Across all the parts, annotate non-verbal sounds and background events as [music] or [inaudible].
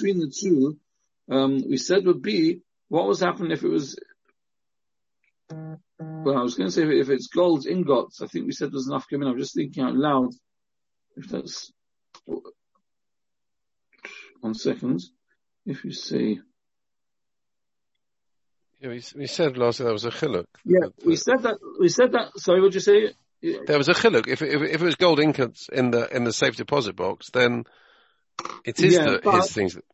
between the two, um, we said would be, what was happening if it was, well, I was going to say if it's gold ingots, I think we said there's enough coming. I'm just thinking out loud. If that's, one second. If you see. yeah, we, we said last that was a chiluk. Yeah, we said that. We said that. Sorry, what did you say? There was a chiluk. If, if, if it was gold ingots in the in the safe deposit box, then it is yeah, the, but, his things. That...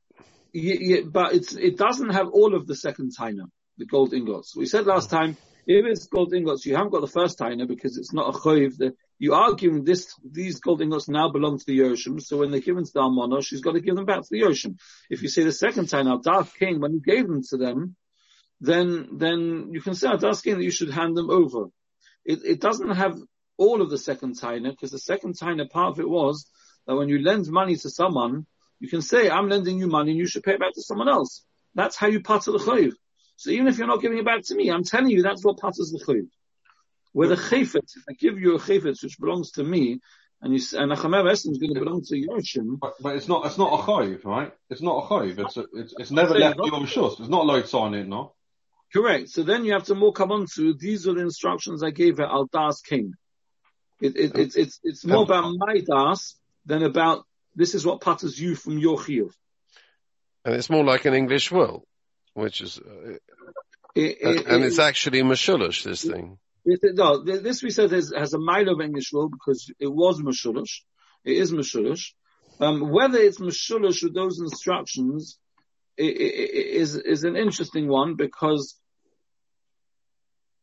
Yeah, yeah, but it's it doesn't have all of the second taina, the gold ingots. We said last time if it's gold ingots, you haven't got the first taina because it's not a choiv. The, you arguing this these gold ingots now belong to the Yoshim, so when they're given to the Almana, she's got to give them back to the Yoshim. If you say the second taina, Dark King, when he gave them to them, then then you can say oh, at asking that you should hand them over. It, it doesn't have all of the second taina because the second taina part of it was that when you lend money to someone, you can say I'm lending you money and you should pay it back to someone else. That's how you part the chayiv. So even if you're not giving it back to me, I'm telling you that's what patters the chayiv. Where the chayfetz, if I give you a chayfetz which belongs to me, and you and a chamer is going to belong to Yoshim. But, but it's not it's not a chayiv, right? It's not a chayiv. It's it's, it's never left your shus. It's not a load sign it, no. Correct. So then you have to more come on to these are the instructions I gave her al das king. It, it, it's it's it's more about my das than about this is what putters you from your chiyuv. And it's more like an English will, which is, uh, it, it, and it's actually mashulish, this thing. no, this we said has, has a mile of English will because it was mashulish. It is mashulish. Um, whether it's mashulish with those instructions is is an interesting one because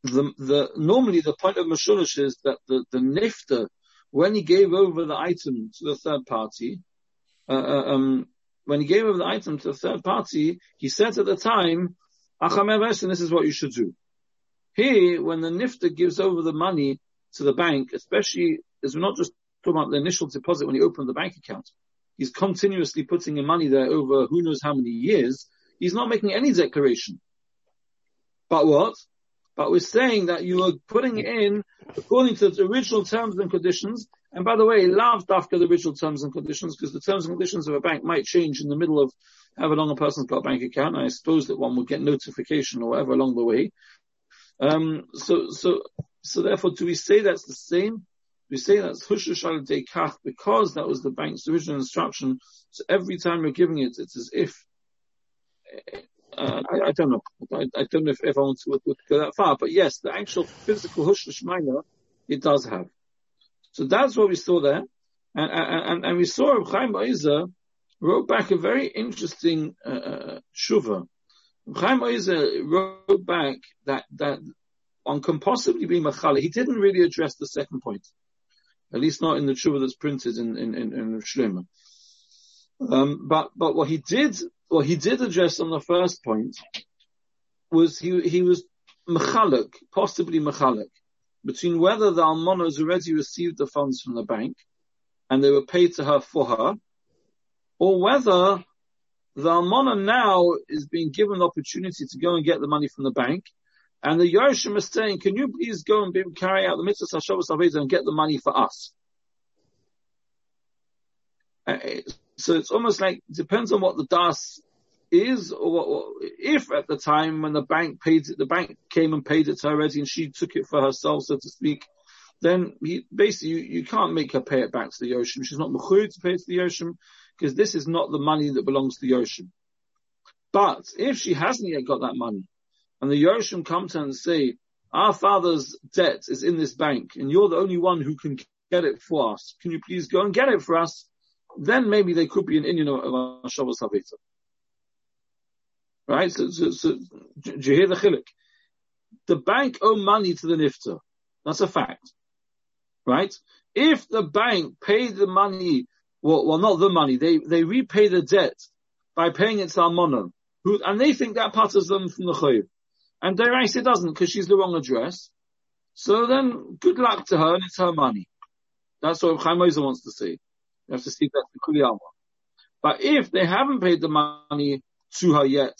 the the normally the point of Mashulish is that the the nifter when he gave over the item to the third party, uh, uh um, when he gave over the item to the third party, he said at the time, and this is what you should do. Here, when the nifter gives over the money to the bank, especially as we're not just talking about the initial deposit when he opened the bank account, he's continuously putting in money there over who knows how many years, he's not making any declaration. But what? But we're saying that you are putting in according to the original terms and conditions. And by the way, love dafka the original terms and conditions because the terms and conditions of a bank might change in the middle of however long a person's got a bank account. I suppose that one would get notification or whatever along the way. Um, so, so, so therefore, do we say that's the same? We say that's hushush al kach because that was the bank's original instruction. So every time you're giving it, it's as if uh, I, I, don't know. I, I, don't know if everyone would, would, go that far, but yes, the actual physical hush minor, it does have. So that's what we saw there, and and, and we saw Chaim Oizer wrote back a very interesting uh, uh shuva. Chaim Oizer wrote back that that on can possibly be machala. He didn't really address the second point, at least not in the shuva that's printed in in in, in Shlomo. Um, but but what he did what he did address on the first point was he he was mechalek, possibly mechalek, between whether the almana has already received the funds from the bank and they were paid to her for her, or whether the almana now is being given the opportunity to go and get the money from the bank, and the Yoshim is saying, "Can you please go and carry out the mitzvah Hashavas and get the money for us?" So it's almost like it depends on what the das is, or, what, if at the time when the bank paid it, the bank came and paid it to her already, and she took it for herself, so to speak. Then he, basically you, you can't make her pay it back to the Yoshim. She's not mechuyed to pay it to the Yoshim because this is not the money that belongs to the Yoshim. But if she hasn't yet got that money, and the Yoshim come to her and say, our father's debt is in this bank, and you're the only one who can get it for us. Can you please go and get it for us? Then maybe they could be an Indian of Shavas Aveda. Right? So, so, so, do you hear the chilik? The bank owe money to the nifter. That's a fact. Right? If the bank paid the money, well, well not the money, they, they repay the debt by paying it to Almona, who, and they think that patters them from the chayiv. And Derais it doesn't because she's the wrong address. So then, good luck to her and it's her money. That's what Chaim wants to say. You have to see that the Kuliyama. But if they haven't paid the money to her yet,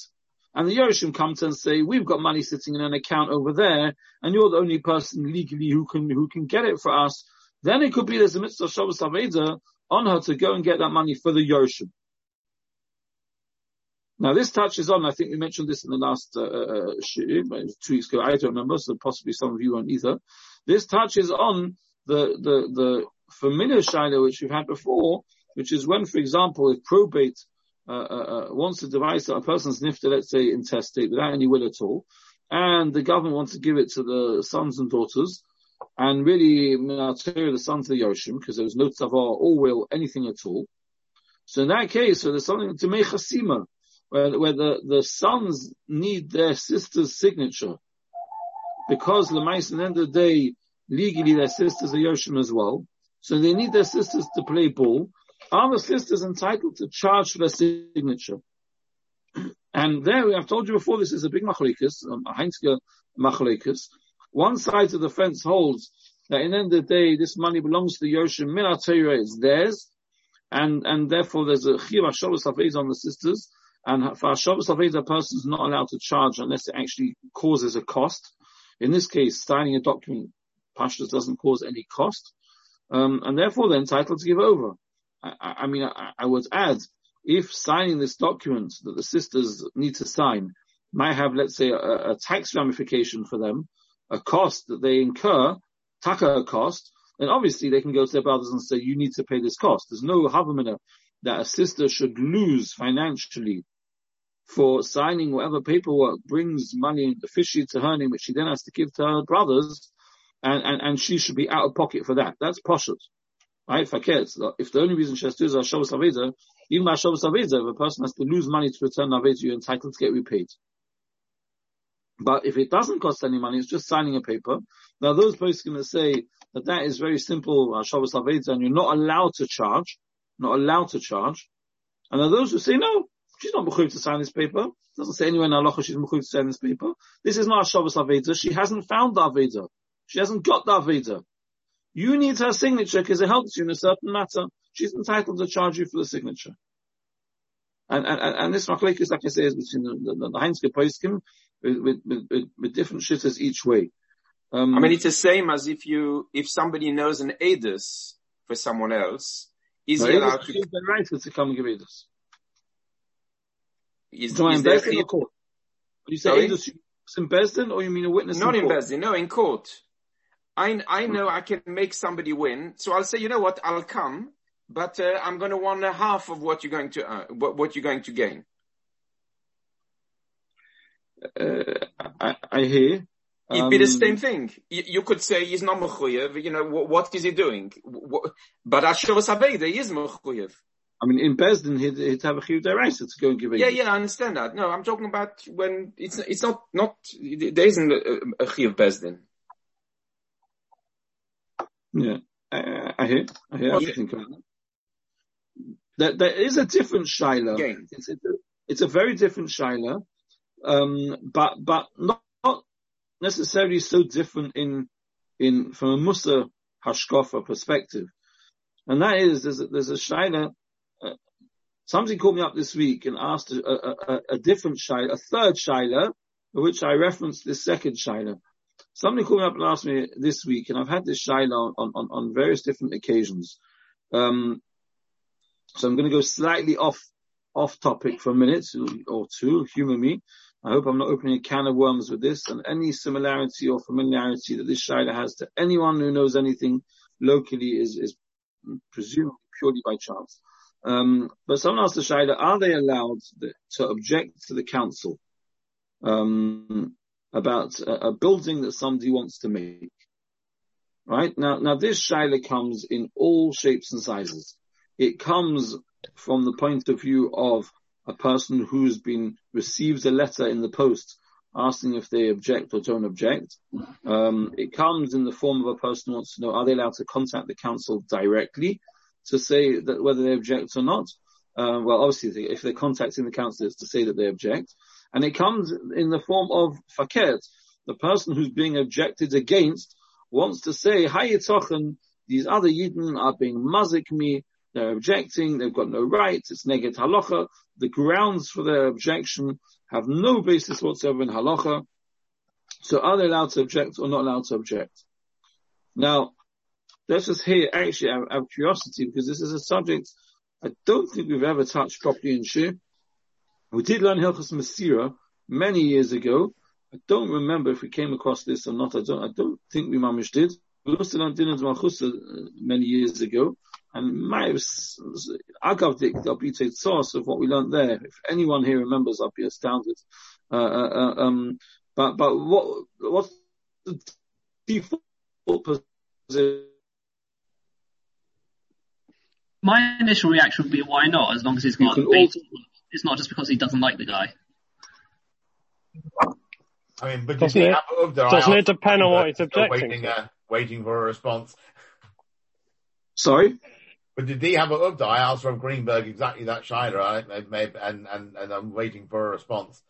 and the Yoshim come to and say, we've got money sitting in an account over there, and you're the only person legally who can, who can get it for us, then it could be there's a mitzvah Shavas Aveda on her to go and get that money for the Yoshim. Now this touches on, I think we mentioned this in the last uh, uh, uh two weeks ago, I don't remember, so possibly some of you won't either. This touches on the, the, the familiar shaila which we've had before, which is when, for example, if probate uh, uh, uh wants to devise a person's nifta, let's say intestate, without any will at all, and the government wants to give it to the sons and daughters, and really, the sons of the Yoshim, because there was no tzavar or will, anything at all. So in that case, so there's something to make chasima, where, where the, the sons need their sister's signature. Because the mice at the end of the day, legally their sisters are Yoshim as well. So they need their sisters to play ball. Are the sisters entitled to charge for their signature? And there, I've told you before, this is a big machalikas, a Heinzke machalikas. One side of the fence holds that in the end of the day, this money belongs to the Yoshim, Min it's theirs, and, and therefore there's a chiv Hashavas on the sisters, and for Hashavas a person is not allowed to charge unless it actually causes a cost. In this case, signing a document, Pashtas doesn't cause any cost, um, and therefore they're entitled to give over. I, I mean, I, I, would add, if signing this document that the sisters need to sign might have, let's say, a, a tax ramification for them, a cost that they incur, taka cost, then obviously they can go to their brothers and say, you need to pay this cost. There's no havamina that a sister should lose financially for signing whatever paperwork brings money officially to her name, which she then has to give to her brothers, and, and, and she should be out of pocket for that. That's poshut. Right? Faket. If the only reason she has to is Hashavas Aveda, even by Hashavas Aveda, if a person has to lose money to return Aveda, you're entitled to get repaid. But if it doesn't cost any money, it's just signing a paper. Now those are going to say that that is very simple, uh, Hashavas Aveda, and you're not allowed to charge, not allowed to charge. And there are those who say, no, She's not mechuyev to sign this paper. It doesn't say anywhere in halacha she's mechuyev to sign this paper. This is not a Shavas Aveda. She hasn't found the Aveda. She hasn't got the Aveda. You need her signature because it helps you in a certain matter. She's entitled to charge you for the signature. And, and, and this machlekes, like I say, is between the, the, the Heinzke Poiskim with, with, with, with, different shitters each way. Um, I mean, it's the same as if you, if somebody knows an edus for someone else, is no, he allowed to... the right to come and give edus. Is, so is in Bezdin court? When you say Eidos, in Bezdin or you mean a witness Not in, in Bezdin, no, in court. I, I know I can make somebody win, so I'll say, you know what, I'll come, but uh, I'm going to want a half of what you're going to uh, what, what, you're going to gain. Uh, I, I, hear. It'd be the um, same thing. You, you, could say he's not mechuyev. You know what, what is he doing? What, but Ashavas Aveda is mechuyev. I mean, in Bezdin, he'd, he'd have a deraisa to go and give a. Yeah, yeah, I understand that. No, I'm talking about when it's it's not not there isn't a, a chiyuv Bezdin. Yeah, I, I hear. I hear. Okay. Think about that. There, there is a different shaila. It's, it's, a, it's a very different shaila, um, but but not, not necessarily so different in in from a Musa hashkofa perspective, and that is there's a, there's a shaila Somebody called me up this week and asked a, a, a different shaila, a third shaila, which I referenced this second shaila. Somebody called me up and asked me this week, and I've had this shaila on, on, on various different occasions. Um, so I'm going to go slightly off off topic for a minute or two. Humor me. I hope I'm not opening a can of worms with this. And any similarity or familiarity that this shaila has to anyone who knows anything locally is is presumably purely by chance. Um, but someone asked the Shaila, are they allowed to object to the council um, about a, a, building that somebody wants to make? Right now, now this Shaila comes in all shapes and sizes. It comes from the point of view of a person who's been receives a letter in the post asking if they object or don't object. Um, it comes in the form of a person who wants to know are they allowed to contact the council directly to say that whether they object or not. Uh, well, obviously, if they're contacting the council, it's to say that they object, and it comes in the form of faket, the person who's being objected against wants to say, Hayitochen, these other Yidden are being mazik me, they're objecting, they've got no rights, it's negat halacha, the grounds for their objection have no basis whatsoever in halacha, so are they allowed to object or not allowed to object? Now, let's just hear actually out, of curiosity because this is a subject I don't think we've ever touched properly in Shir. We did learn Hilchas Masira many years ago. I don't remember if we came across this or not. I don't, I don't think we mamish did. We also learned Dinah Malchusa uh, many years ago. And my Agavdik, there'll be a source of what we learned there. If anyone here remembers, I'll be astounded. Uh, uh, uh um, but, but what, what's the default position? My initial reaction would be, why not? As long as he's got, also... it's not just because he doesn't like the guy. I mean, but doesn't it, doesn't it depend on what he's objecting waiting, to? Uh, waiting for a response. Sorry? But did he have a Ugda? I asked from Greenberg exactly that Shider, and, and, and I'm waiting for a response.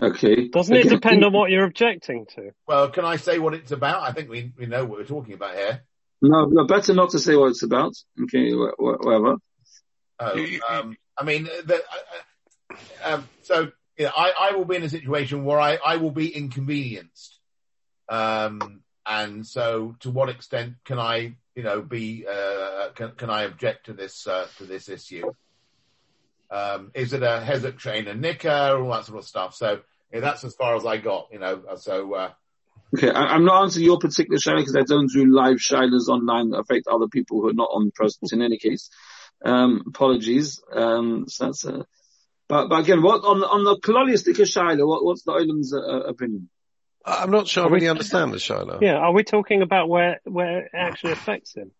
Okay. Doesn't it depend on what you're objecting to? Well, can I say what it's about? I think we, we know what we're talking about here. No, no, better not to say what it's about. Okay, whatever. Oh, um, I mean, the, uh, uh, um, so you know, I, I will be in a situation where I, I will be inconvenienced. Um, and so to what extent can I you know, be uh, can, can I object to this uh, to this issue? Um, is it a Hezek train and Nicker, all that sort of stuff? So yeah, that's as far as I got, you know. So uh, okay, I, am not answering your particular shaila because I don't do live shailas online that affect other people who are not on present. In any case, um, apologies. Um, so that's a, but but again, what on on the kolonialistic shaila? What, what's the Olam's uh, opinion? I'm not sure I really understand the Shiloh. Yeah, are we talking about where where it actually affects him?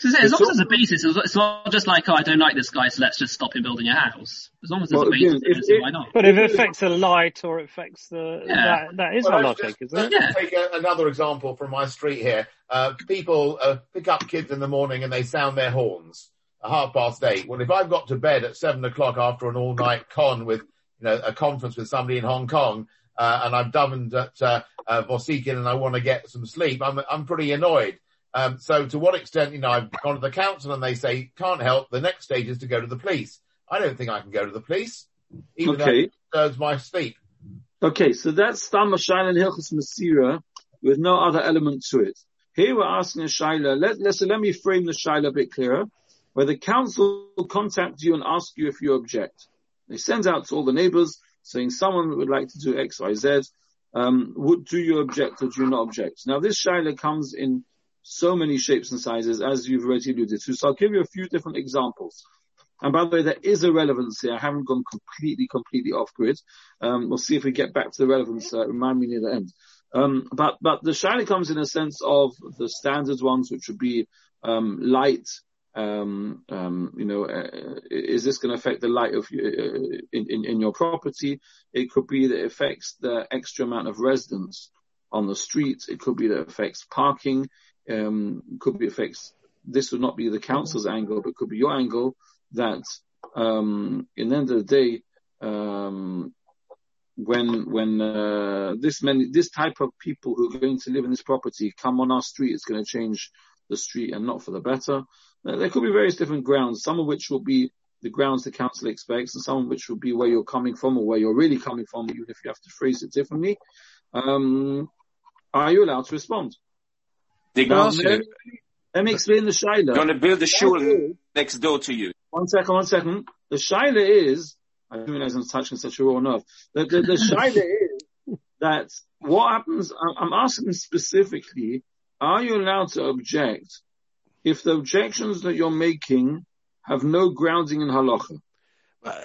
So as long as there's a basis, it's not just like, oh, I don't like this guy, so let's just stop him building a house. As long as there's well, a basis, if, if, why not? But if it affects the light or it affects the, yeah. that, that is well, a logic, just, isn't it? Yeah. Take a, another example from my street here. Uh, people uh, pick up kids in the morning and they sound their horns at half past eight. Well, if I've got to bed at seven o'clock after an all night con with, you know, a conference with somebody in Hong Kong, uh, and I've davened at uh, uh, Vosikin and I want to get some sleep, I'm I'm pretty annoyed. Um, so to what extent, you know, I've gone to the council and they say can't help. The next stage is to go to the police. I don't think I can go to the police, even okay. though it disturbs my sleep. Okay, so that's Stam Shaila and Hilchas Masira with no other element to it. Here we're asking a Shaila. Let, let, so let me frame the Shaila a bit clearer. Where the council will contact you and ask you if you object. They send out to all the neighbors, saying someone would like to do X, Y, Z. Um, would, do you object or do you not object? Now this shaila comes in so many shapes and sizes, as you've already alluded to. So I'll give you a few different examples. And by the way, there is a relevance here. I haven't gone completely, completely off grid. Um, we'll see if we get back to the relevance. Uh, remind me near the end. Um, but, but the shaila comes in a sense of the standard ones, which would be, um, light, um, um, you know, uh, is this going to affect the light of uh, in, in, in, your property? It could be that it affects the extra amount of residents on the street. It could be that it affects parking. Um, could be affects. This would not be the council's angle, but could be your angle. That um, in the end of the day, um, when when uh, this many this type of people who are going to live in this property come on our street, it's going to change the street and not for the better. There could be various different grounds, some of which will be the grounds the council expects, and some of which will be where you're coming from or where you're really coming from, even if you have to phrase it differently. Um, are you allowed to respond? Now, let, let me explain the shaila. You're going to build a shul next door to you. One second, one second. The shaila is, I didn't realize I'm touching such a raw nerve. The, the, the shaila [laughs] is that what happens, I'm asking specifically, are you allowed to object if the objections that you're making have no grounding in halacha? Uh,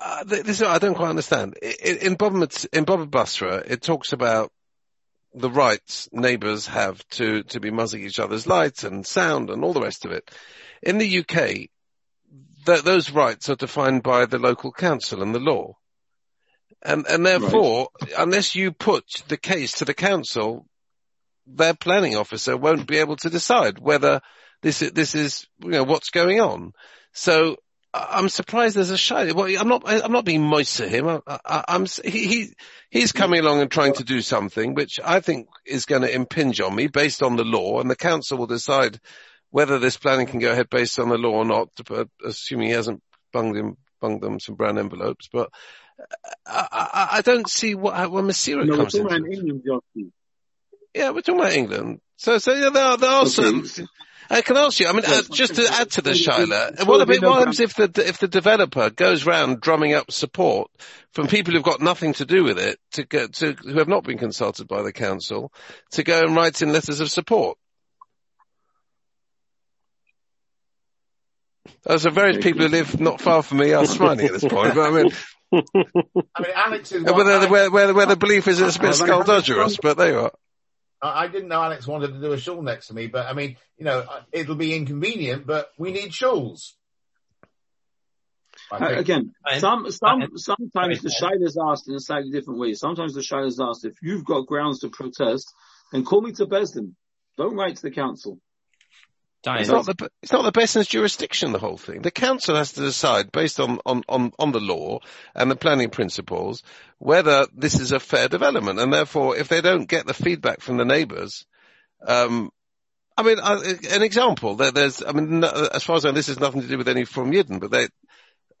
uh this I don't quite understand. In, in Baba, in Baba Basra, it talks about the rights neighbours have to, to be muzzling each other's lights and sound and all the rest of it. In the UK, th- those rights are defined by the local council and the law. And, and therefore, right. unless you put the case to the council, their planning officer won't be able to decide whether this is, this is, you know, what's going on. So I'm surprised there's a show. Well, I'm not, I'm not being moist to him. I, am he, he, he's coming along and trying to do something which I think is going to impinge on me based on the law and the council will decide whether this planning can go ahead based on the law or not, assuming he hasn't bunged him, bunged them some brown envelopes. But I, I, I don't see what, what Masira no, comes. England, yeah, we're talking about England. So, so yeah, there are, there are okay. some, I can ask you. I mean, uh, just to add to the Shaila, what, about, what happens if the if the developer goes round drumming up support from people who've got nothing to do with it, to go to who have not been consulted by the council, to go and write in letters of support? Those are various people who live not far from me are smiling at this point, but I mean. [laughs] I mean, Alex is. Whether, where, where, where the belief is it's a bit skullduggerous, but there you are. I didn't know Alex wanted to do a shawl next to me, but I mean, you know, it'll be inconvenient, but we need shawls. Uh, again, some, some, sometimes the shaila is asked in a slightly different way. Sometimes the shaila is asked, if you've got grounds to protest, then call me to Besdin. Don't write to the council. It's not, the, it's not the Besdin's jurisdiction, the whole thing. The council has to decide based on, on, on, on the law and the planning principles whether this is a fair development. And therefore, if they don't get the feedback from the neighbours, um, I mean, uh, an example, there, there's, I mean, as far as I know, this has nothing to do with any from Yidden, but they,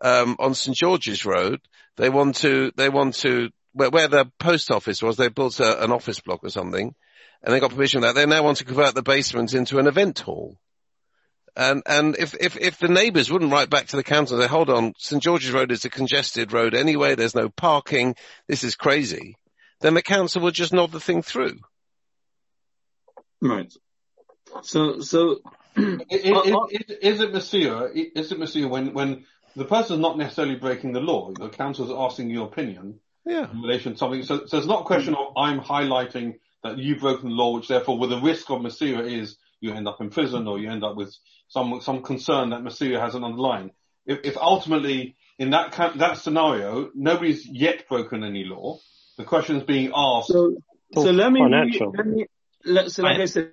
um, on St. George's Road, they want to, they want to, where, where the post office was, they built a, an office block or something, and they got permission for that. They now want to convert the basement into an event hall. And, and if, if, if the neighbours wouldn't write back to the council, they hold on, St George's Road is a congested road anyway, there's no parking, this is crazy, then the council would just nod the thing through. Right. So, so. Uh, uh, is, is, is it Masira, is it Masira when, when the person's not necessarily breaking the law, the council's asking your opinion yeah. in relation to something, so, so it's not a question of I'm highlighting that you've broken the law, which therefore with the risk of Masira is you end up in prison or you end up with some some concern that Masira has an underlying. If, if ultimately in that that scenario nobody's yet broken any law, the question is being asked. So, so let me, let me let, so like I, I said,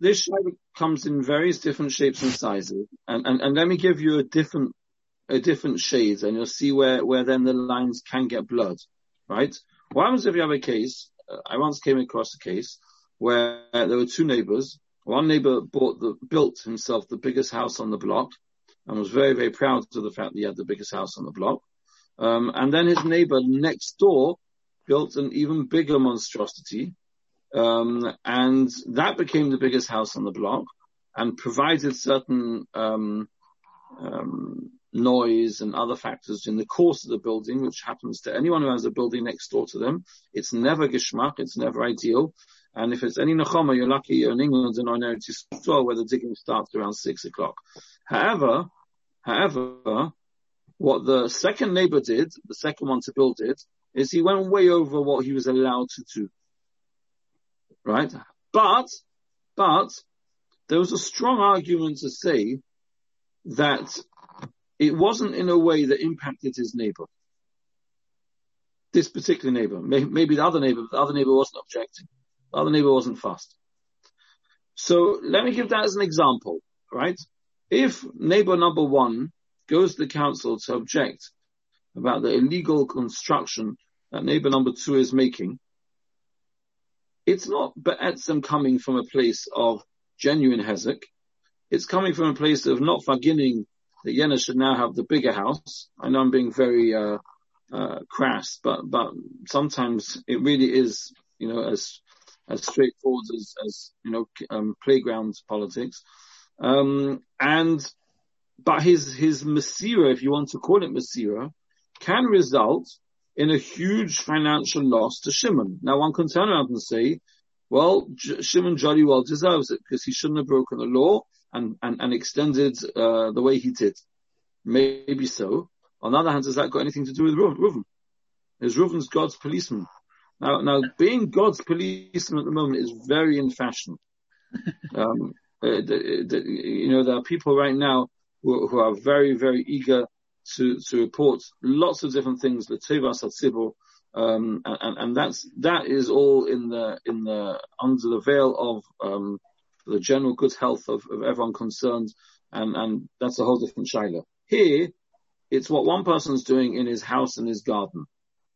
this comes in various different shapes and sizes, and, and, and let me give you a different a different shades, and you'll see where where then the lines can get blurred, right? What happens if you have a case? Uh, I once came across a case where there were two neighbors one neighbor bought the, built himself the biggest house on the block and was very, very proud of the fact that he had the biggest house on the block. Um, and then his neighbor next door built an even bigger monstrosity. Um, and that became the biggest house on the block and provided certain, um, um noise and other factors in the course of the building, which happens to anyone who has a building next door to them. It's never geschmack. It's never ideal. And if it's any Nechama, you're lucky you're in England and I know it's well where the digging starts around six o'clock. However, however, what the second neighbor did, the second one to build it, is he went way over what he was allowed to do. Right? But, but, there was a strong argument to say that it wasn't in a way that impacted his neighbor. This particular neighbor. Maybe the other neighbor, but the other neighbor wasn't objecting. The other neighbor wasn't fast. So let me give that as an example, right? If neighbor number one goes to the council to object about the illegal construction that neighbor number two is making, it's not Be'etzem coming from a place of genuine hezek. It's coming from a place of not forgetting that Yena should now have the bigger house. I know I'm being very, uh, uh, crass, but, but sometimes it really is, you know, as as straightforward as, as you know, um, playground politics. Um, and, but his, his Masira, if you want to call it Masira, can result in a huge financial loss to Shimon. Now one can turn around and say, well, J- Shimon jolly well deserves it because he shouldn't have broken the law and, and, and extended, uh, the way he did. Maybe so. On the other hand, has that got anything to do with Reuven? Is Reuven's God's policeman? Now, now being God's policeman at the moment is very in fashion. [laughs] Um, uh, the, the, you know, there are people right now who, who, are very, very eager to, to report lots of different things, the Tevas Hatzibur, um, and, and that's, that is all in the, in the, under the veil of, um, the general good health of, of everyone concerned, and, and that's a whole different shaila. Here, it's what one person's doing in his house and his garden.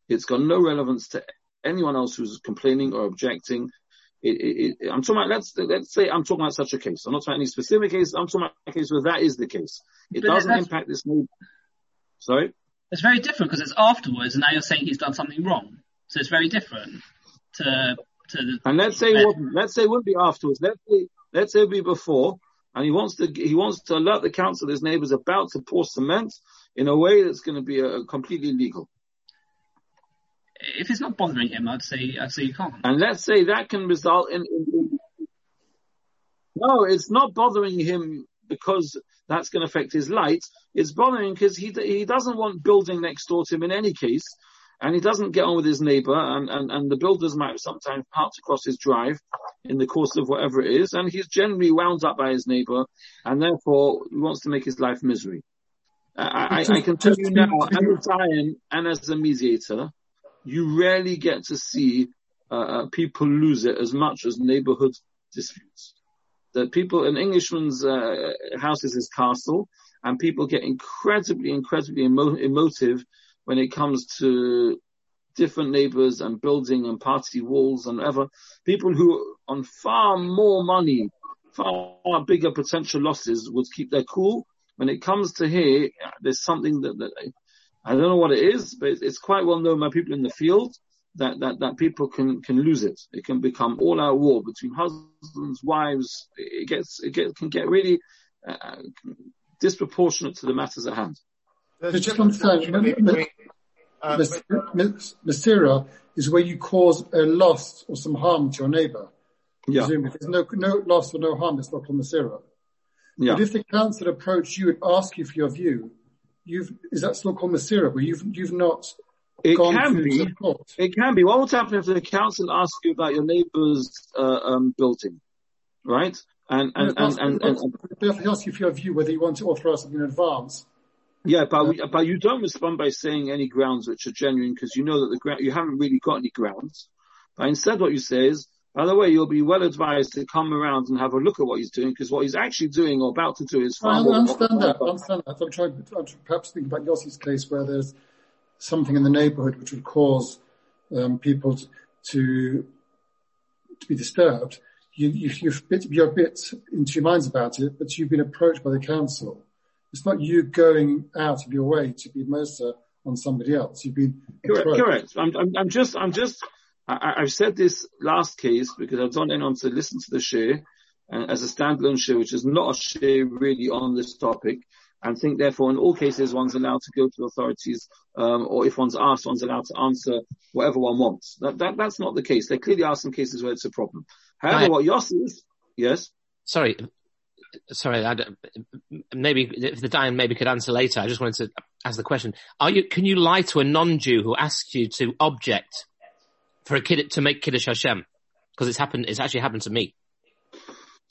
It's got no relevance to anyone else who's complaining or objecting. It, it, it, I'm talking about, let's, let's say I'm talking about such a case. I'm not talking about any specific case. I'm talking about a case where that is the case. It but doesn't impact this neighbor. Sorry? It's very different because it's afterwards and now you're saying he's done something wrong. So it's very different to, to the, And let's say it wouldn't, let's say it wouldn't be afterwards. Let's say, let's say it would be before and he wants to he wants to alert the council his neighbor's about to pour cement in a way that's going to be a, completely legal. If it's not bothering him, I'd say I'd say you can't. And let's say that can result in, in, in no, it's not bothering him because that's going to affect his light. It's bothering because he he doesn't want building next door to him in any case, and he doesn't get on with his neighbour, and, and, and the builders might sometimes parked across his drive in the course of whatever it is, and he's generally wound up by his neighbour, and therefore he wants to make his life misery. I, I, I can tell you now, as a Dayan and as a mediator, you rarely get to see uh, uh, people lose it as much as neighbourhood disputes. That people, an Englishman's uh, house is his castle, and people get incredibly, incredibly emo- emotive when it comes to different neighbors and building and party walls and whatever. People who on far more money, far bigger potential losses would keep their cool. When it comes to here, there's something that, that I don't know what it is, but it's quite well known by people in the field that, that, that people can, can lose it. It can become all out war between husbands, wives. It gets, it get, can get really uh, disproportionate to the matters at hand. Just understand, Masira is where you cause a loss or some harm to your neighbour. Yeah. If there's no, no loss or no harm, it's not called Masira. Yeah. But if the council approach you and ask you for your view, you've, is that still called Masira, where you've, you've not it can be. It can be. What would happen if the council asks you about your neighbour's uh, um, building, right? And and and, and, and, and they ask you for your view whether you want to authorize something in advance. Yeah, but we, but you don't respond by saying any grounds which are genuine because you know that the ground you haven't really got any grounds. But instead, what you say is, by the way, you'll be well advised to come around and have a look at what he's doing because what he's actually doing or about to do is far I more. understand that. I understand that. I'm trying, I'm perhaps thinking about Yossi's case where there's something in the neighbourhood which would cause um, people to, to to be disturbed. You, you, you've bit, you're a bit in two minds about it, but you've been approached by the council. It's not you going out of your way to be Mosa on somebody else. You've been Correct. correct. I'm, I'm, I'm just, I'm just, I, I've said this last case because I've gone in on to listen to the share uh, as a standalone share, which is not a share really on this topic. And think therefore in all cases one's allowed to go to authorities, um, or if one's asked, one's allowed to answer whatever one wants. That, that, that's not the case. There clearly are some cases where it's a problem. However, what Yoss is, yes, Sorry, sorry. I maybe if the Diane maybe could answer later. I just wanted to ask the question: Are you? Can you lie to a non-Jew who asks you to object for a kid to make kiddush Hashem? Because it's happened. It's actually happened to me.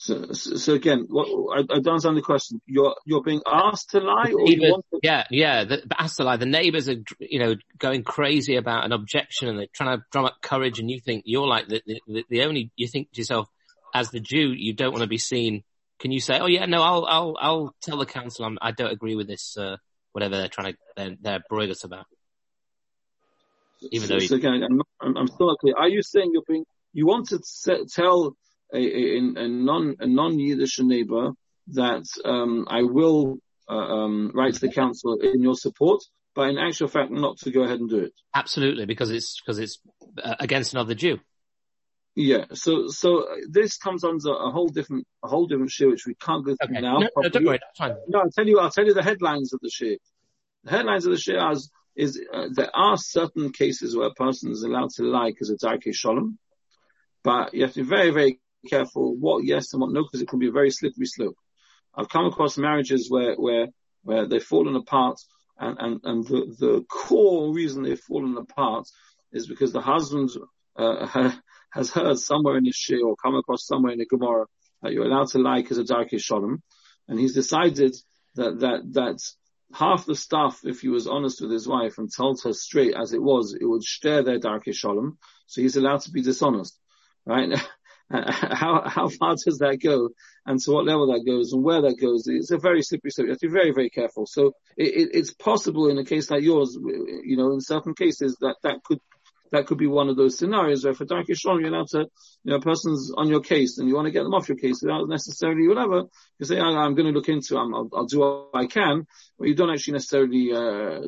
So, so, again, what, I, I don't understand the question. You're, you're being asked to lie or want to, yeah, yeah. The, but ask the lie. The neighbours are, you know, going crazy about an objection and they're trying to drum up courage, and you think you're like the the, the only. You think to yourself, as the Jew, you don't want to be seen. Can you say, "Oh yeah, no, I'll I'll I'll tell the council I'm, I don't agree with this, uh, whatever they're trying to they're, they're broiling us about." Even so, though so again, I'm, not- I'm, I'm still not clear. Are you saying you're being, you want to tell a, a, a non, a non-Yiddish neighbor that, um, I will, uh, um, write to the council in your support, but in actual fact not to go ahead and do it? Absolutely, because it's because it's uh, against another Jew. Yeah. So, so this comes under a whole different, a whole different share, which we can't go through Okay. now. No, no, don't worry. No, I'll tell you, I'll tell you the headlines of the share. The headlines of the share is, is uh, there are certain cases where a person is allowed to lie because of Darkei Shalom, but you have to be very, very careful what yes and what no, because it can be a very slippery slope. I've come across marriages where, where, where they've fallen apart and, and, and the, the core reason they've fallen apart is because the husband, uh, [laughs] has heard somewhere in the shir or come across somewhere in the Gemara that you're allowed to lie because of Darkei Shalom. And he's decided that, that, that half the stuff, if he was honest with his wife and told her straight as it was, it would stare their Darkei Shalom. So he's allowed to be dishonest, right? [laughs] how, how far does that go? And to what level that goes and where that goes? It's a very slippery slope. You have to be very, very careful. So it, it, it's possible in a case like yours, you know, in certain cases that that could that could be one of those scenarios where for Darkei Shalom, you're allowed to, you know, a person's on your case and you want to get them off your case without necessarily whatever. You say, "I- I'm going to look into, it, I'm, I'll, I'll do what I can, but you don't actually necessarily, uh,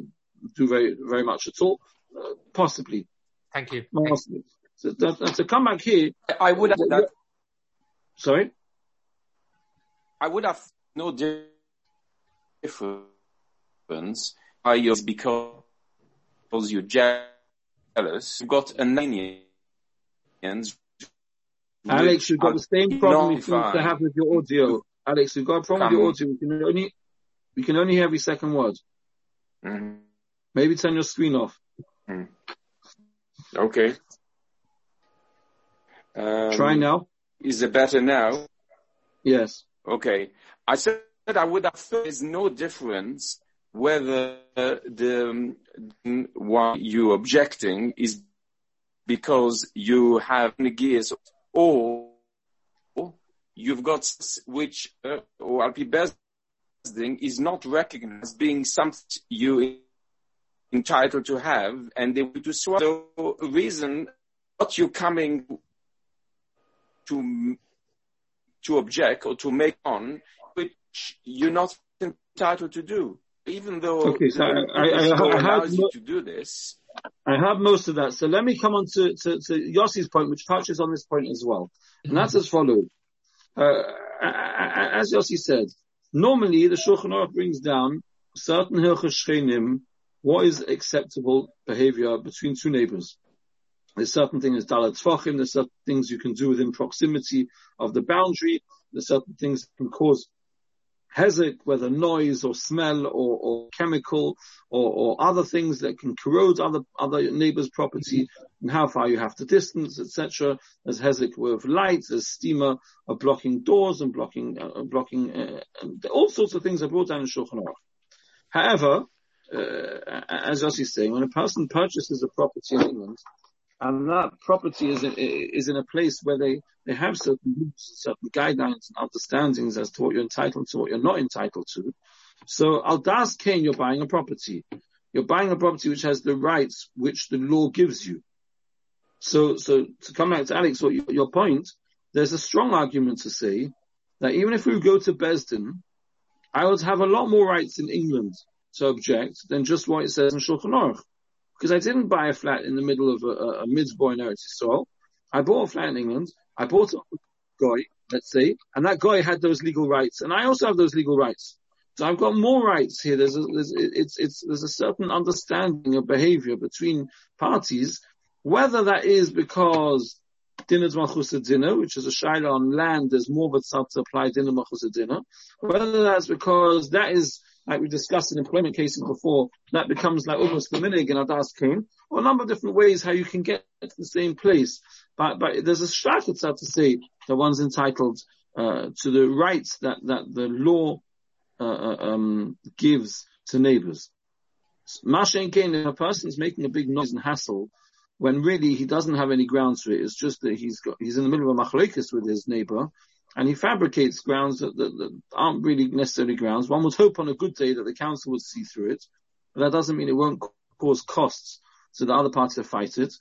do very, very much at all. Uh, possibly. Thank you. Possibly. So that, that- to come back here, I would have, that sorry? I would have no difference. I use because you're jealous. You've got Ananians. Alex, you've got the same problem you seem to have with your audio. Alex, we've got a problem with your audio. We can only, we can only hear every second word. Mhm. Maybe turn your screen off. Okay. Um, Try now. Is it better now? Yes. Okay. I said that I would have thought there's no difference whether the um, why you objecting is because you have gears or you've got which uh, or Alpi Bezding is not recognized as being something you entitled to have and they to. So reason what you coming to to object or to make on, which you're not entitled to do, even though Okay, so the I- I- I- I have allows no- you to do this. I have most of that. So let me come on to, to, to Yossi's point, which touches on this point as well. And that's as follows. Uh, as Yossi said, normally the Shulchan Aruch brings down certain Hilchos what is acceptable behavior between two neighbors. There's certain things, Dalat Tefachim, there's certain things you can do within proximity of the boundary, there's certain things that can cause hezek, whether noise or smell or, or chemical or, or other things that can corrode other other neighbors' property, and how far you have to distance, etc. There's hezek with lights, there's steamer of blocking doors and blocking uh, blocking uh, and all sorts of things are brought down in Shulchan Aruch. However, uh, as Yossi is saying, when a person purchases a property in England, and that property is in, is in a place where they, they have certain rules, certain guidelines and understandings as to what you're entitled to, what you're not entitled to. So al das Kane, you're buying a property. You're buying a property which has the rights which the law gives you. So, so to come back to Alex, what your, your point, there's a strong argument to say that even if we go to Besdin, I would have a lot more rights in England to object than just what it says in Shulchan Aruch because I didn't buy a flat in the middle of a, a, midsboy in Eretz Yisrael. I bought a flat in England. I bought a guy, let's say, and that guy had those legal rights, and I also have those legal rights. So I've got more rights here. There's a, there's, it's, it's, there's a certain understanding of behavior between parties, whether that is because dinner malchus dinner, which is a shaila on land, there's more of a to apply dinner malchus dinner, whether that's because that is like we discussed in employment cases before, that becomes like almost the minig in Adas Kain, or a number of different ways how you can get to the same place. But, but there's a shrakatza to say that one's entitled, uh, to the rights that, that the law, uh, um, gives to neighbors. Masha and Kain, if a person's making a big noise and hassle, when really he doesn't have any grounds for it, it's just that he's got, he's in the middle of a machlekes with his neighbor, and he fabricates grounds that, that, that, aren't really necessarily grounds. One would hope on a good day that the council would see through it, but that doesn't mean it won't cause costs to the other party to fight it,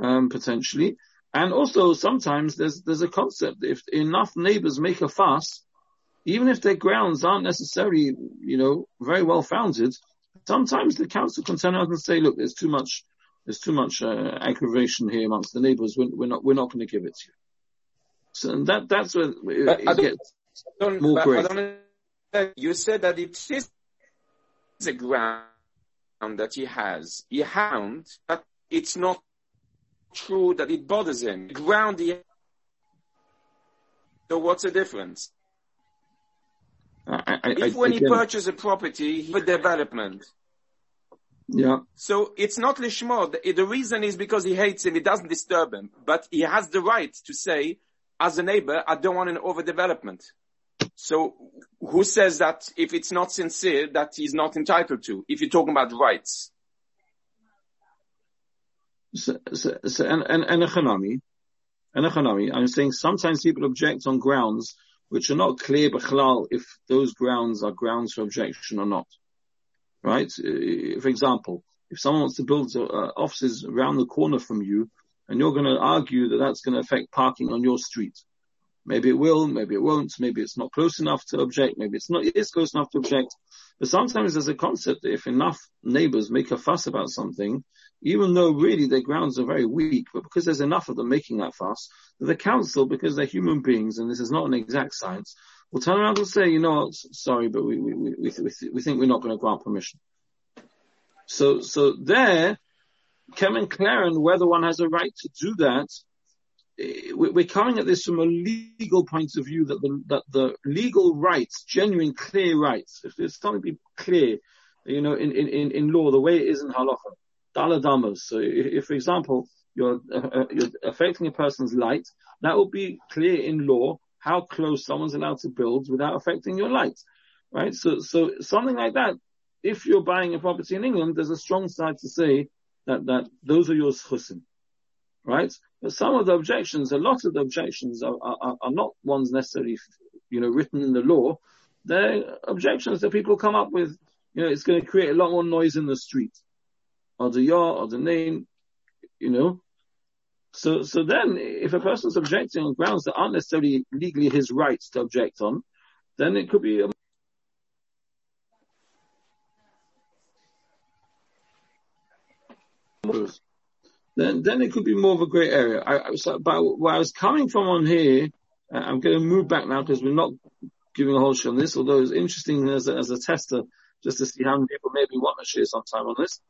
um, potentially. And also sometimes there's, there's a concept, if enough neighbors make a fuss, even if their grounds aren't necessarily, you know, very well founded, sometimes the council can turn out and say, look, there's too much, there's too much, uh, aggravation here amongst the neighbors. We're, we're not, we're not going to give it to you. So that that's where it, it gets Don't- more great. You said that it is a ground that he has. He found that it's not true that it bothers him. The ground he so what's the difference? I, I, If I, when he purchases a property, he for development. yeah, So it's not lishmo. The, the reason is because he hates him. It doesn't disturb him, but he has the right to say, as a neighbor, I don't want an overdevelopment. So who says that if it's not sincere, that he's not entitled to? If you're talking about rights, so, so, so and, and, and I'm saying sometimes people object on grounds which are not clear b'chlal if those grounds are grounds for objection or not. Right? Uh, For example, if someone wants to build uh, offices around the corner from you, and you're going to argue that that's going to affect parking on your street. Maybe it will, maybe it won't, maybe it's not close enough to object, maybe it's not, it is close enough to object. But sometimes there's a concept that if enough neighbors make a fuss about something, even though really their grounds are very weak, but because there's enough of them making that fuss, the council, because they're human beings and this is not an exact science, will turn around and say, you know what, sorry, but we, we, we, we, we think we're not going to grant permission. So, so there, Kevin Claren, whether one has a right to do that, eh, we're coming at this from a legal point of view that the, that the legal rights, genuine, clear rights, if it's going to be clear, you know, in, in, in law, the way it is in halacha, daladamas. So if, if, for example, you're, uh, uh, you're affecting a person's light, that will be clear in law how close someone's allowed to build without affecting your light, right? So, so something like that, if you're buying a property in England, there's a strong side to say that, that those are your schusim, right? But some of the objections, a lot of the objections are, are, are not ones necessarily, you know, written in the law. They're objections that people come up with, you know, it's going to create a lot more noise in the street. Or the yah, or the name, you know. So, so then, if a person's objecting on grounds that aren't necessarily legally his rights to object on, then it could be a then then it could be more of a great area. I, so, but where I was coming from on here, uh, I'm going to move back now because we're not giving a whole show on this, although it's interesting as a, as a tester just to see how many people maybe want to share some time on this.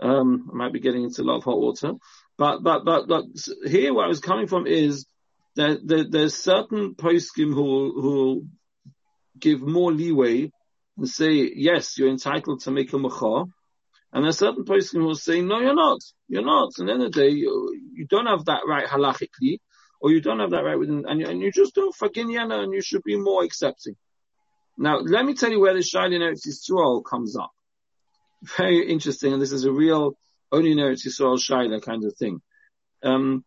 Um, I might be getting into a lot of hot water, but but but here where I was coming from is that there, there's certain poskim who who give more leeway and say yes, you're entitled to make a machar, and a certain person will say, no, you're not. You're not. And then the day, you, you don't have that right halachically, or you don't have that right within, and you, and you just don't forgive yana, and you should be more accepting. Now, let me tell you where the Shaili Eretz Yisrael comes up. Very interesting, and this is a real only Eretz Yisrael Shaila kind of thing. Um,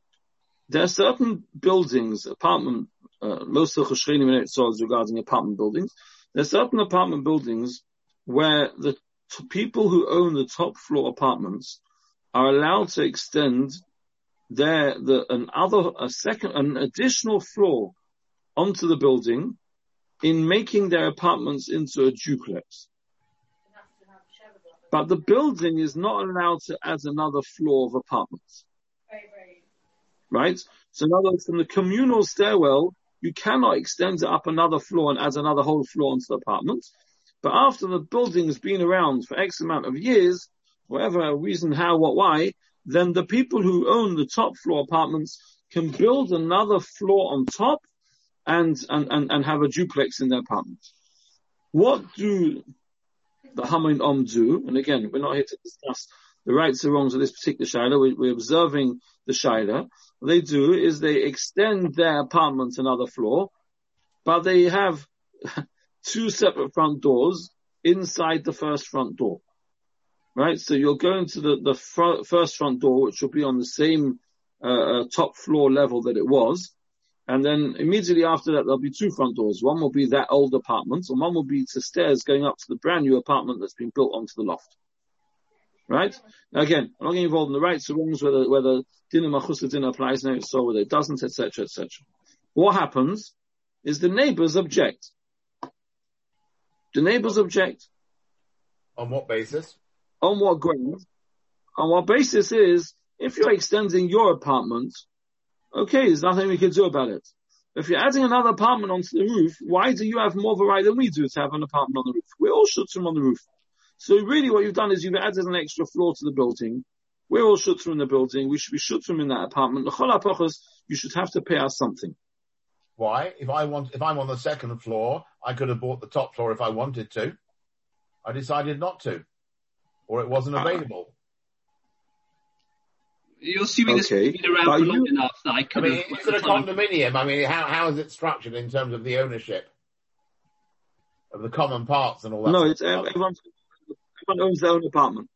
there are certain buildings, apartment, uh, most of the Eretz regarding apartment buildings. There are certain apartment buildings where the people who own the top floor apartments are allowed to extend their the an other a second an additional floor onto the building in making their apartments into a duplex. But the building is not allowed to add another floor of apartments. Right? So in other words, from the communal stairwell, you cannot extend it up another floor and add another whole floor onto the apartment. But after the building has been around for X amount of years, whatever reason, how, what, why, then the people who own the top floor apartments can build another floor on top and, and, and, and have a duplex in their apartment. What do the Hamon Am do? And again, we're not here to discuss the rights and wrongs of this particular Shaila. We, we're observing the Shaila. What they do is they extend their apartment another floor, but they have two separate front doors inside the first front door. Right? So you'll go into the, the front, first front door, which will be on the same uh, uh, top floor level that it was. And then immediately after that, there'll be two front doors. One will be that old apartment, and one will be to stairs going up to the brand new apartment that's been built onto the loft. Right? Now again, I'm not getting involved in the rights or wrongs, whether, whether dina d'malchusa dina applies now, so whether it doesn't, etc., etc. What happens is the neighbors object. The neighbors object. On what basis? On what grounds? On what basis is, if you're extending your apartment, okay, there's nothing we can do about it. If you're adding another apartment onto the roof, why do you have more of a right than we do to have an apartment on the roof? We're all shutfim on the roof. So really what you've done is you've added an extra floor to the building. We're all shutfim in the building. We should be shutfim in that apartment. You should have to pay us something. Why? If I want, if I'm on the second floor, I could have bought the top floor if I wanted to. I decided not to, or it wasn't ah. available. You're assuming okay. this has been around for long enough that I could. I mean, it's a condominium. I mean, how how is it structured in terms of the ownership of the common parts and all that? No, it's everyone, everyone owns their own apartment.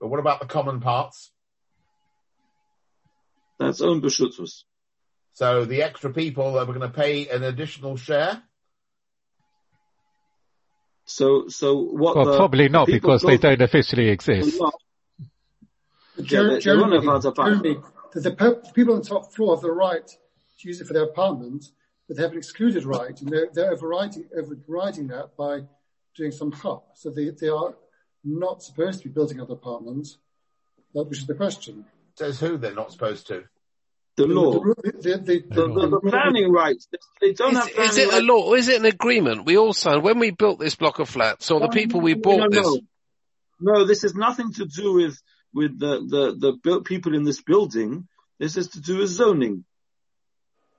But what about the common parts? That's owned by Schutzers. So the extra people are going to pay an additional share. So, so what? Well, the, probably not because they don't officially exist. Jeremy, Jeremy, the people on the top floor have the right to use it for their apartment, but they have an excluded right, and they're, they're overriding, overriding that by doing some hub. So they, they are not supposed to be building other apartments, which is the question. Says who they're not supposed to? The law. The, the, the, the, the planning rights. They don't is, have planning Is it rights. a law or is it an agreement we all signed when we built this block of flats or the people we bought no, this? no. No, this has nothing to do with, with the, the, the built people in this building. This is to do with zoning.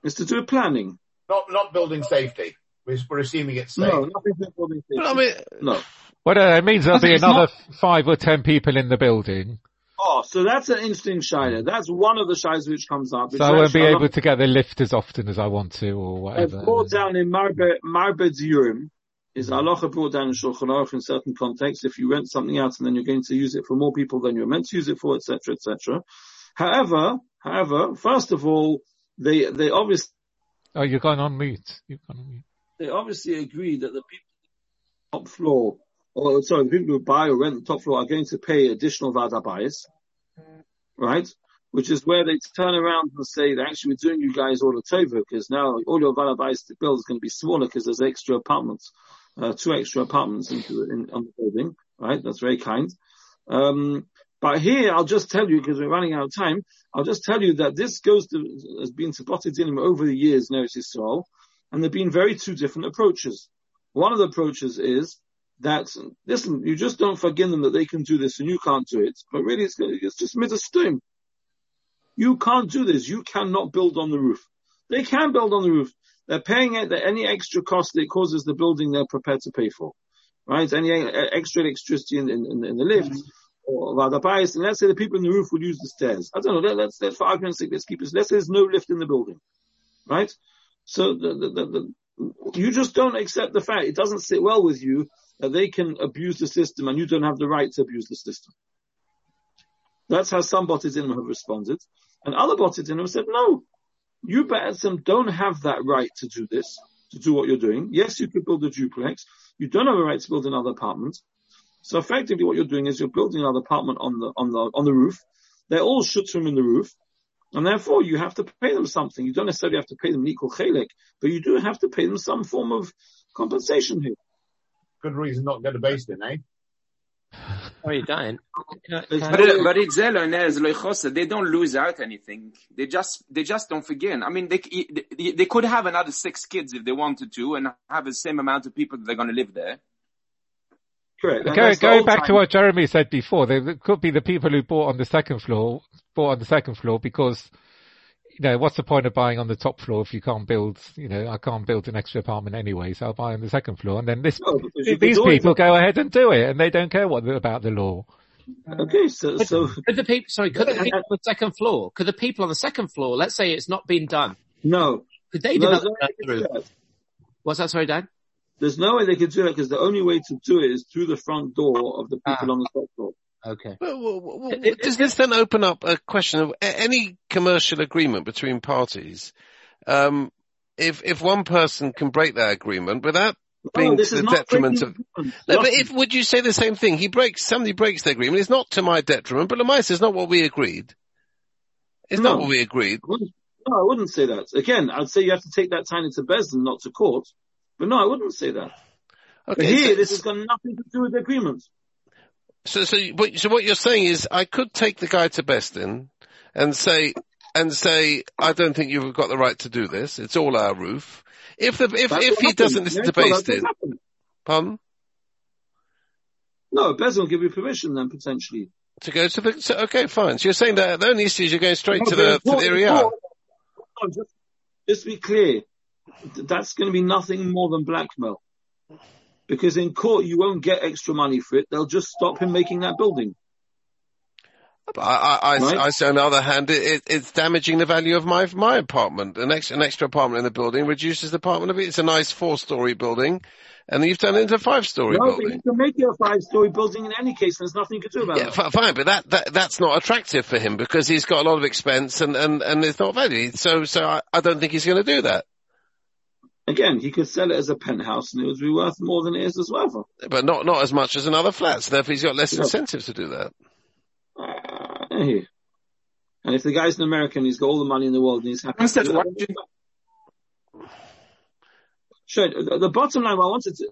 It's to do with planning. Not, not building safety. We're, we're assuming it's safe. No, nothing to do with building safety. But I mean, No. Well, uh, it means there'll be it's another five or ten people in the building, Oh, so that's an interesting shayla. That's one of the shaylas which comes up. so I won't be able to get the lift as often as I want to, or It's whatever. brought down in Marbe, Marbe Ziurim. Is mm-hmm. halacha brought down in Shulchan Aruch in certain contexts. If you rent something out and then you're going to use it for more people than you're meant to use it for, etc., etc. However, however, first of all, they they obviously Oh, you're going on mute. You've gone on mute. they obviously agree that the people on top floor, or sorry, the people who buy or rent the top floor are going to pay additional vaad bayis, right? Which is where they turn around and say actually we're doing you guys all a favor because now all your vaad bayis to is going to be smaller because there's extra apartments, uh, two extra apartments into in, on the building, right? That's very kind. Um, but here I'll just tell you because we're running out of time. I'll just tell you that this goes to has been supported in over the years Eretz Yisrael, and there've been very two different approaches. One of the approaches is that listen, you just don't forgive them that they can do this and you can't do it, but really it's it's just midas Sdom. You can't do this. You cannot build on the roof. They can build on the roof. They're paying it, any extra cost that it causes the building they're prepared to pay for. Right? Any e- extra electricity in, in, in the lift mm-hmm. or the bias, and let's say the people in the roof will use the stairs. I don't know, let, let's, let's for argument's sake, let's keep it, let's say there's no lift in the building. Right? So the, the, the, the, you just don't accept the fact, it doesn't sit well with you that they can abuse the system and you don't have the right to abuse the system. That's how some Botidinim have responded. And other Botidinim have said, no, you Ba'asim don't have that right to do this, to do what you're doing. Yes, you could build a duplex. You don't have a right to build another apartment. So effectively what you're doing is you're building another apartment on the, on the, on the roof. They're all shutfim in the roof. And therefore you have to pay them something. You don't necessarily have to pay them an equal chalik, but you do have to pay them some form of compensation here. Good reason not to go to Basin, eh? Are [laughs] you dying? Can I- There's can I- But, uh, but it's Elones, Loichosa, they don't lose out anything. They just, they just don't forget. I mean, they, they, they could have another six kids if they wanted to and have the same amount of people that they're going to live there. Correct. And Go, that's the going old back to what Jeremy said before, there could be the people who bought on the second floor, bought on the second floor because, you know, what's the point of buying on the top floor if you can't build, you know, I can't build an extra apartment anyway, so I'll buy on the second floor. And then this, No, because you could these always- people go ahead and do it and they don't care what about the law. Okay, so, so, Could the people, sorry, could the people on the second floor, could the people on the second floor, let's say it's not been done, no. could they No, develop no that through? do that. What's that, sorry, Dan? There's no way they could do it because the only way to do it is through the front door of the people Ah. on the top floor. Okay. Well, well, well, It- it- does this then open up a question of any commercial agreement between parties? Um, if if one person can break that agreement without being No, to the detriment of no, but if would you say the same thing? He breaks somebody breaks the agreement. It's not to my detriment, but Lemais is not what we agreed. It's not what we agreed. No, I wouldn't say that. Again, I'd say you have to take that time into Bezdin, not to court. But no, I wouldn't say that. But Okay, here, so, this has got nothing to do with the agreement. So so what, so what you're saying is I could take the guy to Beston and say and say I don't think you've got the right to do this. It's all our roof. If the if That's if he happened. doesn't listen Yeah, to so that's Beston, what happened. pardon. No, Bezdin will give you permission then, potentially. To go to the, so, okay, fine. So you're saying that the only issue is you're going straight No, to the, to the area. no, just, just to be clear, that's going to be nothing more than blackmail. Because in court, you won't get extra money for it. They'll just stop him making that building. I, I, I, Right. I say on the other hand, it, it, it's damaging the value of my, my apartment. An extra, an extra apartment in the building reduces the apartment of it. It's a nice four story building and you've turned it into a five story No, but building. you can make it a five-story building in any case. There's nothing you can do about Yeah, it. fi- fine, but that, that, that's not attractive for him because he's got a lot of expense and, and, and it's not value. So, so I, I don't think he's going to do that. Again, he could sell it as a penthouse and it would be worth more than it is as well. But not, not as much as another flat. So therefore he's got less Yeah. incentive to do that. Uh, hey. And if the guy's an American, he's got all the money in the world and he's happy. Instead, to why do it. Sure. The, the bottom line I wanted to,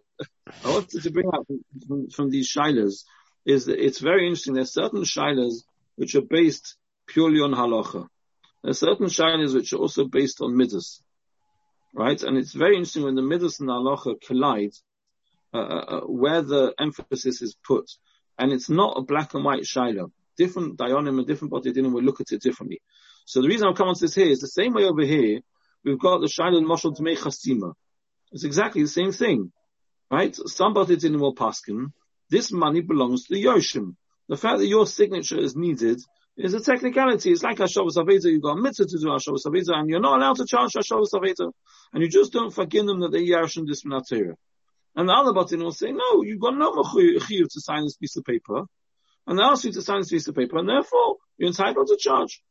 I wanted to bring up from, from, from these shilas is that it's very interesting. There's certain shilas which are based purely on halacha. There are certain shilas which are also based on midas, right? And it's very interesting when the midas and the halacha collide, uh, uh, uh, where the emphasis is put, and it's not a black and white shiloh. Different dayanim and different bodidinim will look at it differently. So the reason I'm coming to this here is the same way over here. We've got the shiloh and moshel to make. It's exactly the same thing, right? Some bodidinim will paskin. This money belongs to the yorshim. The fact that your signature is needed is a technicality. It's like Hashavas Aveda. You've got a mitzvah to do Hashavas Aveda, and you're not allowed to charge Hashavas Aveda. And you just don't forgive them that they Yarshin this min haTorah. And the other batin will say, no, you've got no chiyuv to sign this piece of paper. And they ask you to sign this piece of paper, and therefore, you're entitled to charge.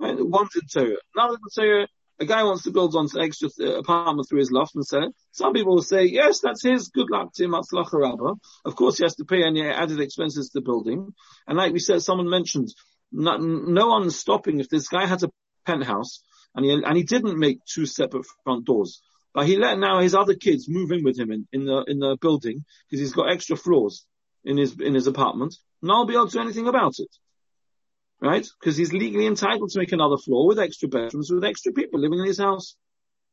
Right? One's in Torah. Another in Torah, a guy wants to build on an extra uh, apartment through his loft and say, some people will say, yes, that's his, good luck to him, Of course he has to pay any added expenses to the building. And like we said, someone mentioned, not, no one's stopping if this guy has a penthouse and he, and he didn't make two separate front doors. But he let now his other kids move in with him in, in the, in the building because he's got extra floors in his, in his apartment. And I'll be able to do anything about it right? Because he's legally entitled to make another floor with extra bedrooms with extra people living in his house.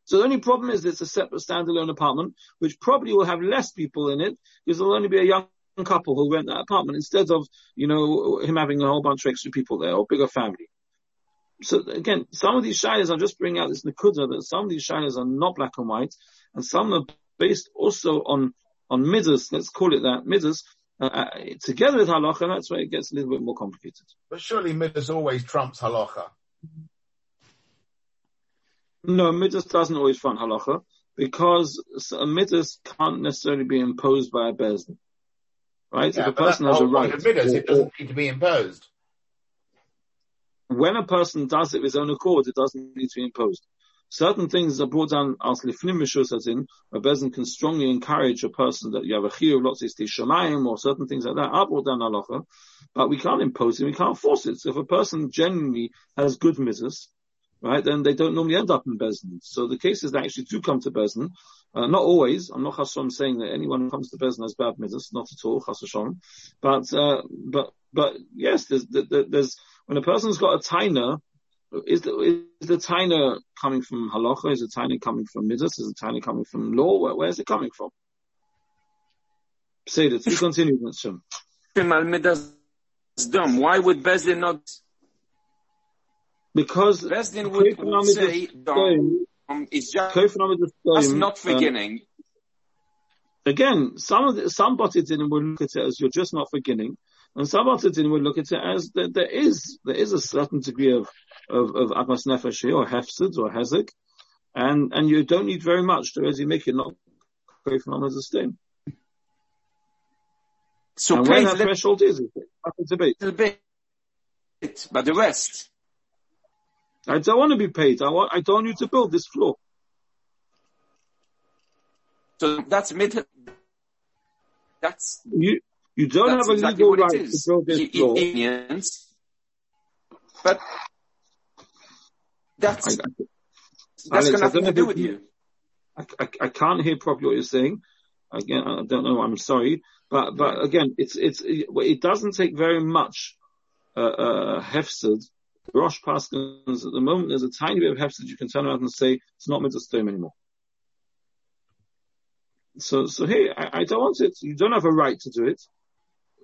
So the only problem is it's a separate standalone apartment, which probably will have less people in it because there'll only be a young couple who'll rent that apartment instead of, you know, him having a whole bunch of extra people there or bigger family. So again, some of these shilas, I'm just bringing out this Nakuda that some of these shilas are not black and white and some are based also on, on midas, let's call it that, midas, uh, uh, together with halacha, that's where it gets a little bit more complicated. But surely midas always trumps halacha. No, midas doesn't always trump halacha because a midas can't necessarily be imposed by a bezin. Right? Yeah, if a person has a right. Midas, it doesn't need to be imposed. When a person does it of his own accord, it doesn't need to be imposed. Certain things are brought down as lifnim as in a bezin can strongly encourage a person that you have a chiyuv lots shamayim or certain things like that are brought down halacha, but we can't impose it, we can't force it. So if a person genuinely has good mitzvahs, right, then they don't normally end up in bezin. So the cases that actually do come to bezin, uh, not always. I'm not chassom saying that anyone who comes to bezin has bad mitzvahs, not at all, chassom. But uh, but but yes, there's there's when a person's got a taina is the, is the taina coming from halacha? Is the taina coming from midas? Is the taina coming from law? Where, where is it coming from? Say that. Please continue, Mr. Why would Bezdin not? Because Bezdin would, would say Dom is just, just not beginning. Uh, again, some of the, some Batidinim will look at it as you're just not forgetting, and some Batidinim will look at it as that there is there is a certain degree of of, of Agmas Nefesh or Hefsed or Hezek, and, and you don't need very much to really make it not pray from as a stain. So and where that threshold is, it's a debate. bit, but the rest. I don't want to be paid. I want, I don't want you to build this floor. So that's mid, that's, you, you don't have a exactly legal right to build this floor. Indians, but that's, I, that's got nothing to do with you. I, I, I, can't hear properly what you're saying. Again, I don't know. I'm sorry, but but again, it's it's it, it doesn't take very much uh, uh, hefsed. Rosh Paskins at the moment, there's a tiny bit of hefsed you can turn around and say it's not mitzvah anymore. So so hey, I, I, don't want it. You don't have a right to do it,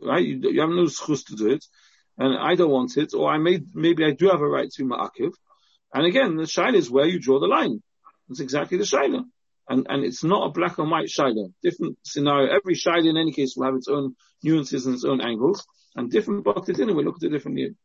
right? You, you have no schus to do it, and I don't want it. Or I may maybe I do have a right to ma'akiv. And again, the shaila is where you draw the line. It's exactly the shaila. And, and it's not a black and white shaila. Different scenario. Every shaila in any case will have its own nuances and its own angles. And different boxes in it will look at it differently.